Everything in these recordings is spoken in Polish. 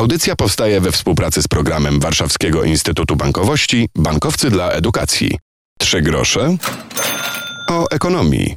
Audycja powstaje we współpracy z programem Warszawskiego Instytutu Bankowości Bankowcy dla Edukacji. Trzy grosze o ekonomii.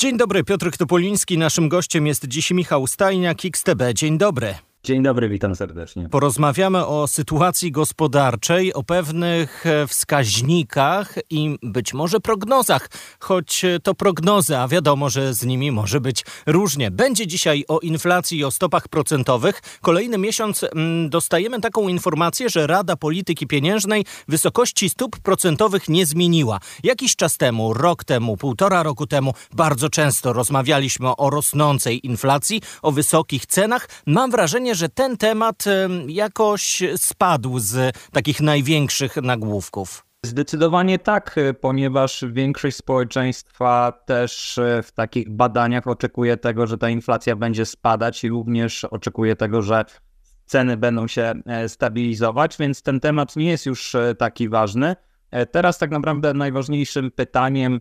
Dzień dobry, Piotr Topoliński. Naszym gościem jest dziś Michał Stajniak, XTB. Dzień dobry. Dzień dobry, witam serdecznie. Porozmawiamy o sytuacji gospodarczej, o pewnych e, wskaźnikach i być może prognozach, choć to prognozy, a wiadomo, że z nimi może być różnie. Będzie dzisiaj o inflacji i o stopach procentowych. Kolejny miesiąc mm, dostajemy taką informację, że Rada Polityki Pieniężnej wysokości stóp procentowych nie zmieniła. Jakiś czas temu, rok temu, półtora roku temu, bardzo często rozmawialiśmy o rosnącej inflacji, o wysokich cenach. Mam wrażenie, że ten temat jakoś spadł z takich największych nagłówków. Zdecydowanie tak, e, ponieważ większość społeczeństwa też e, w takich badaniach oczekuje tego, że ta inflacja będzie spadać i również oczekuje tego, że ceny będą się e, stabilizować, więc ten temat nie jest już taki ważny. Teraz tak naprawdę najważniejszym pytaniem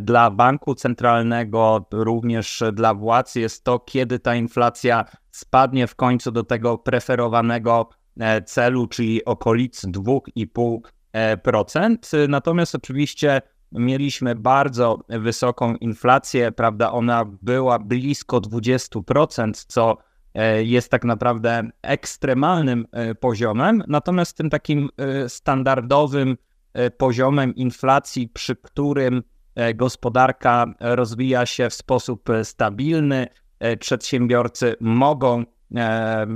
dla banku centralnego, również dla władz jest to, kiedy ta inflacja spadnie w końcu do tego preferowanego e, celu, czyli okolic 2,5%. Natomiast oczywiście mieliśmy bardzo wysoką inflację, prawda? Ona była blisko 20%, co e, jest tak naprawdę ekstremalnym e, poziomem. Natomiast tym takim standardowym poziomem inflacji, przy którym gospodarka rozwija się w sposób stabilny, E, przedsiębiorcy mogą, e,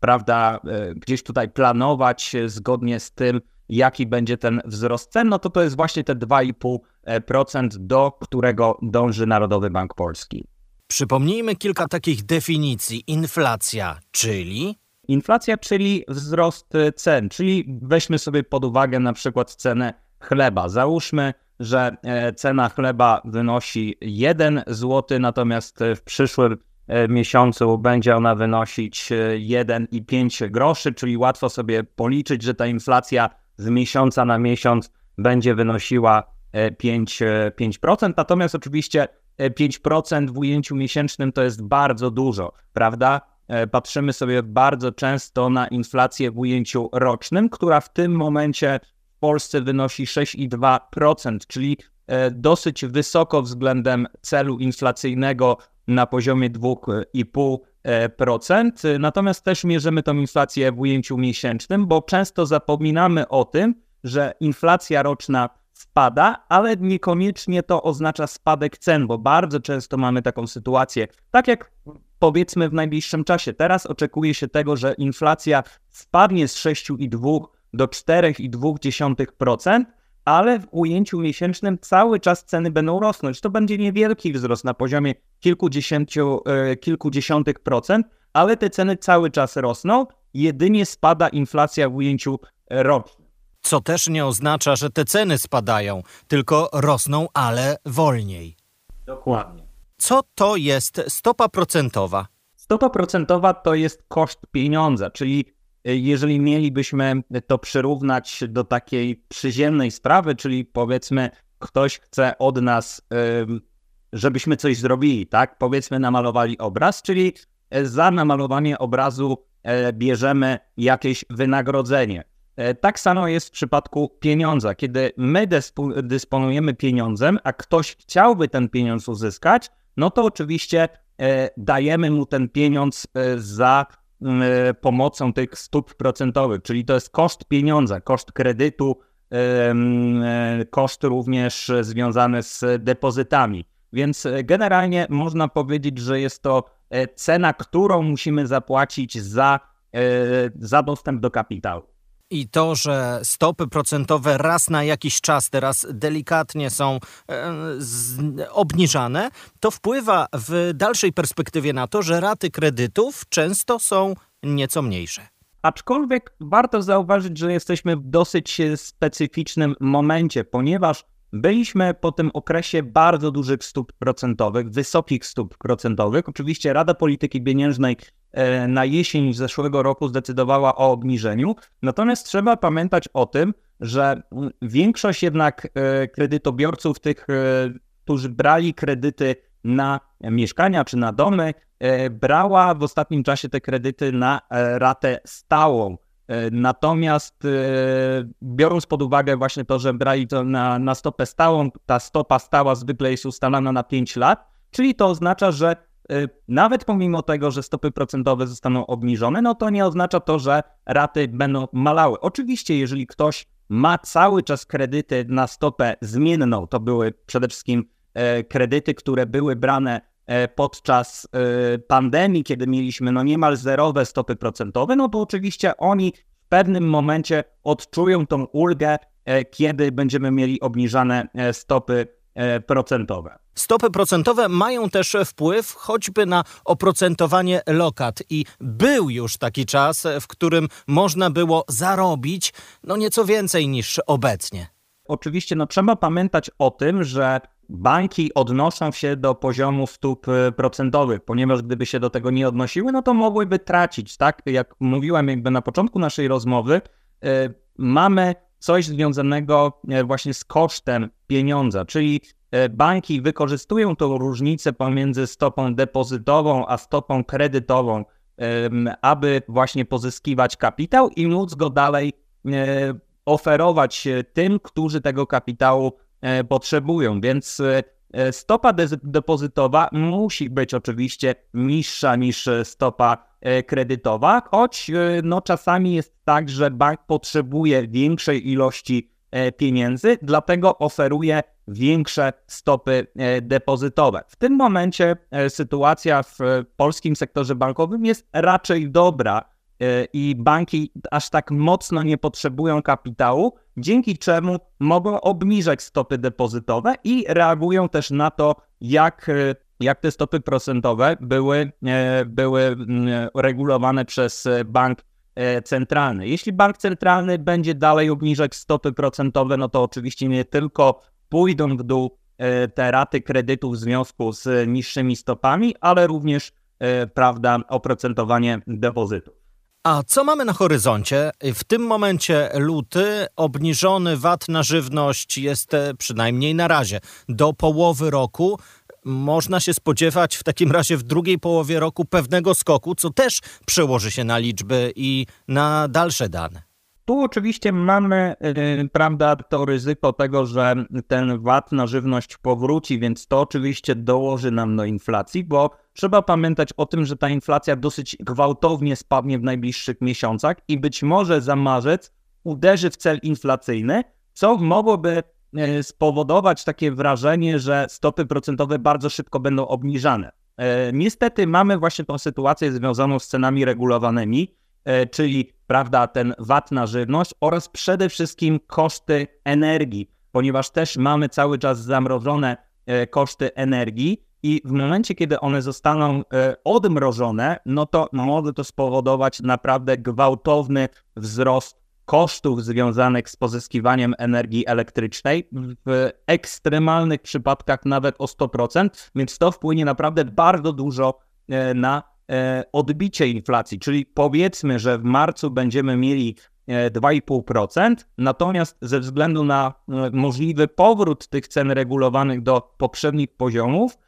prawda, e, gdzieś tutaj planować zgodnie z tym, jaki będzie ten wzrost cen, no to to jest właśnie te 2,5%, do którego dąży Narodowy Bank Polski. Przypomnijmy kilka takich definicji. Inflacja, czyli Inflacja, czyli wzrost cen, czyli weźmy sobie pod uwagę na przykład cenę chleba. Załóżmy, że cena chleba wynosi 1 zł, natomiast w przyszłym E, miesiącu będzie ona wynosić 1,5 e, groszy, czyli łatwo sobie policzyć, że ta inflacja z miesiąca na miesiąc będzie wynosiła 5, e, 5%. Natomiast oczywiście 5% w ujęciu miesięcznym to jest bardzo dużo, prawda? Patrzymy sobie bardzo często na inflację w ujęciu rocznym, która w tym momencie w Polsce wynosi 6,2%, czyli dosyć wysoko względem celu inflacyjnego na poziomie 2,5%. Natomiast też mierzymy tą inflację w ujęciu miesięcznym, bo często zapominamy o tym, że inflacja roczna spada, ale niekoniecznie to oznacza spadek cen, bo bardzo często mamy taką sytuację, tak jak powiedzmy w najbliższym czasie. Teraz oczekuje się tego, że inflacja spadnie z 6,2 do 4,2%, ale w ujęciu miesięcznym cały czas ceny będą rosnąć. To będzie niewielki wzrost na poziomie kilkudziesięciu, e, kilkudziesiątych procent, ale te ceny cały czas rosną, jedynie spada inflacja w ujęciu rocznym. Co też nie oznacza, że te ceny spadają, tylko rosną, ale wolniej. Dokładnie. Co to jest stopa procentowa? Stopa procentowa to jest koszt pieniądza, czyli jeżeli mielibyśmy to przyrównać do takiej przyziemnej sprawy, czyli powiedzmy, ktoś chce od nas, żebyśmy coś zrobili, tak? Powiedzmy, namalowali obraz, czyli za namalowanie obrazu e, bierzemy jakieś wynagrodzenie. E, tak samo jest w przypadku pieniądza. Kiedy my dysponujemy pieniądzem, a ktoś chciałby ten pieniądz uzyskać, no to oczywiście e, dajemy mu ten pieniądz za E, pomocą tych stóp procentowych, czyli to jest koszt pieniądza, koszt kredytu, e, koszt również związany z depozytami. Więc generalnie można powiedzieć, że jest to e, cena, którą musimy zapłacić za, za dostęp do kapitału. I to, że stopy procentowe raz na jakiś czas teraz delikatnie są e, obniżane, to wpływa w dalszej perspektywie na to, że raty kredytów często są nieco mniejsze. Aczkolwiek warto zauważyć, że jesteśmy w dosyć specyficznym momencie, ponieważ byliśmy po tym okresie bardzo dużych stóp procentowych, wysokich stóp procentowych. Oczywiście Rada Polityki Pieniężnej na jesień zeszłego roku zdecydowała o obniżeniu. Natomiast trzeba pamiętać o tym, że większość jednak e, kredytobiorców, tych, e, którzy brali kredyty na mieszkania czy na domy, brała w ostatnim czasie te kredyty na ratę stałą. Natomiast biorąc pod uwagę właśnie to, że brali to na, na stopę stałą, ta stopa stała zwykle jest ustalana na 5 lat, czyli to oznacza, że nawet pomimo tego, że stopy procentowe zostaną obniżone, no to nie oznacza to, że raty będą malały. Oczywiście, jeżeli ktoś ma cały czas kredyty na stopę zmienną, to były przede wszystkim e, kredyty, które były brane e, podczas e, pandemii, kiedy mieliśmy no niemal zerowe stopy procentowe, no to oczywiście oni w pewnym momencie odczują tą ulgę, kiedy będziemy mieli obniżane stopy procentowe. Stopy procentowe mają też wpływ choćby na oprocentowanie lokat i był już taki czas, w którym można było zarobić no nieco więcej niż obecnie. Oczywiście no, trzeba pamiętać o tym, że banki odnoszą się do poziomu stóp procentowych, ponieważ gdyby się do tego nie odnosiły, no to mogłyby tracić, tak? Jak mówiłem jakby na początku naszej rozmowy, yy, mamy coś związanego e, właśnie z kosztem pieniądza, czyli E, banki wykorzystują tą różnicę pomiędzy stopą depozytową a stopą kredytową, aby właśnie pozyskiwać kapitał i móc go dalej e, oferować tym, którzy tego kapitału potrzebują. Więc stopa depozytowa musi być oczywiście niższa niż stopa kredytowa, choć no, czasami jest tak, że bank potrzebuje większej ilości pieniędzy, dlatego oferuje większe stopy e, depozytowe. W tym momencie e, sytuacja w polskim sektorze bankowym jest raczej dobra e, i banki aż tak mocno nie potrzebują kapitału, dzięki czemu mogą obniżać stopy depozytowe i reagują też na to, jak, jak te stopy procentowe były, były mm, regulowane przez bank centralny. Jeśli bank centralny będzie dalej obniżać stopy procentowe, no to oczywiście nie tylko pójdą w dół e, te raty kredytów w związku z niższymi stopami, ale również, e, prawda, oprocentowanie depozytów. A co mamy na horyzoncie? W tym momencie luty, obniżony VAT na żywność jest e, przynajmniej na razie do połowy roku. Można się spodziewać w takim razie w drugiej połowie roku pewnego skoku, co też przełoży się na liczby i na dalsze dane. Tu oczywiście mamy, yy, prawda, to ryzyko tego, że ten VAT na żywność powróci, więc to oczywiście dołoży nam do inflacji, bo trzeba pamiętać o tym, że ta inflacja dosyć gwałtownie spadnie w najbliższych miesiącach i być może za marzec uderzy w cel inflacyjny, co mogłoby spowodować takie wrażenie, że stopy procentowe bardzo szybko będą obniżane. Yy, niestety mamy właśnie tą sytuację związaną z cenami regulowanymi, E, czyli prawda, ten VAT na żywność oraz przede wszystkim koszty energii, ponieważ też mamy cały czas zamrożone koszty energii i w momencie, kiedy one zostaną odmrożone, no to może to spowodować naprawdę gwałtowny wzrost kosztów związanych z pozyskiwaniem energii elektrycznej, w ekstremalnych przypadkach nawet o 100%, więc to wpłynie naprawdę bardzo dużo na E, odbicie inflacji, czyli powiedzmy, że w marcu będziemy mieli 2,5%, e, natomiast ze względu na e, możliwy powrót tych cen regulowanych do poprzednich poziomów,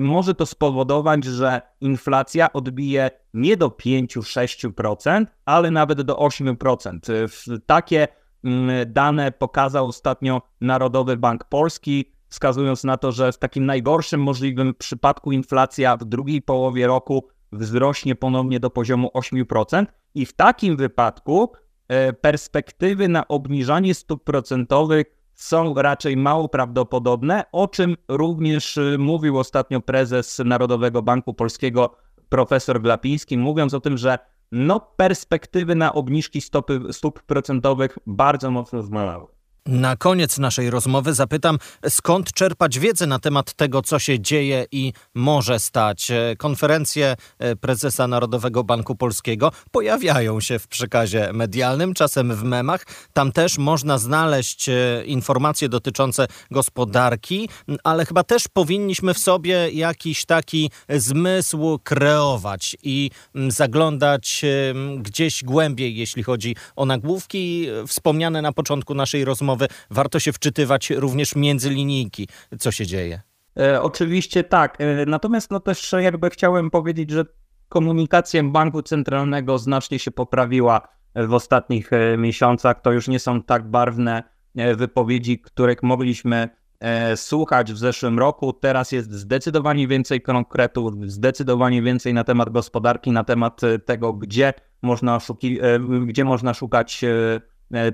może to spowodować, że inflacja odbije nie do 5-6%, ale nawet do 8%. Takie mm, dane pokazał ostatnio Narodowy Bank Polski, wskazując na to, że w takim najgorszym możliwym przypadku inflacja w drugiej połowie roku wzrośnie ponownie do poziomu 8% i w takim wypadku e, perspektywy na obniżanie stóp procentowych są raczej mało prawdopodobne, o czym również e, mówił ostatnio prezes Narodowego Banku Polskiego profesor Glapiński, mówiąc o tym, że no perspektywy na obniżki stopy, stóp procentowych bardzo mocno zmalały. Na koniec naszej rozmowy zapytam, skąd czerpać wiedzę na temat tego, co się dzieje i może stać. E, konferencje e, prezesa Narodowego Banku Polskiego pojawiają się w przekazie medialnym, czasem w memach. Tam też można znaleźć e, informacje dotyczące gospodarki, ale chyba też powinniśmy w sobie jakiś taki zmysł kreować i zaglądać gdzieś głębiej, jeśli chodzi o nagłówki wspomniane na początku naszej rozmowy rozmowy warto się wczytywać również między linijki, co się dzieje. E, oczywiście tak. E, natomiast no też jakby chciałem powiedzieć, że komunikacja banku centralnego znacznie się poprawiła w ostatnich miesiącach. To już nie są tak barwne wypowiedzi, których mogliśmy słuchać w zeszłym roku. Teraz jest zdecydowanie więcej konkretów, zdecydowanie więcej na temat gospodarki, na temat tego, gdzie można, szuki, gdzie można szukać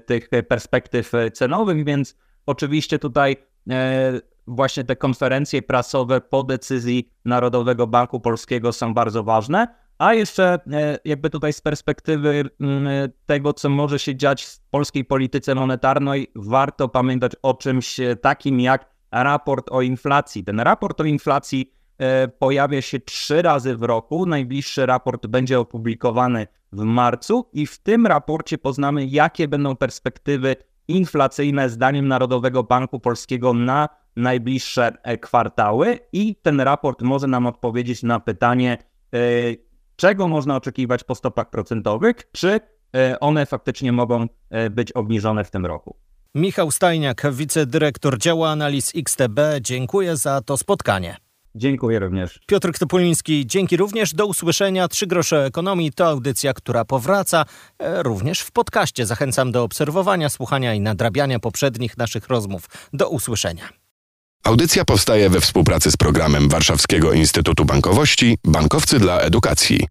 tych perspektyw cenowych, więc oczywiście tutaj właśnie te konferencje prasowe po decyzji Narodowego Banku Polskiego są bardzo ważne. A jeszcze e, jakby tutaj z perspektywy mm, tego, co może się dziać w polskiej polityce monetarnej, warto pamiętać o czymś takim jak raport o inflacji. Ten raport o inflacji e, pojawia się trzy razy w roku. Najbliższy raport będzie opublikowany w marcu i w tym raporcie poznamy, jakie będą perspektywy inflacyjne zdaniem Narodowego Banku Polskiego na najbliższe e, kwartały i ten raport może nam odpowiedzieć na pytanie, e, czego można oczekiwać po stopach procentowych, czy e, one faktycznie mogą być obniżone w tym roku. Michał Stajniak, wicedyrektor działa analiz XTB, dziękuję za to spotkanie. Dziękuję również. Piotr Topuliński, dzięki również. Do usłyszenia. Trzy grosze ekonomii to audycja, która powraca również w podcaście. Zachęcam do obserwowania, słuchania i nadrabiania poprzednich naszych rozmów. Do usłyszenia. Audycja powstaje we współpracy z programem Warszawskiego Instytutu Bankowości Bankowcy dla Edukacji.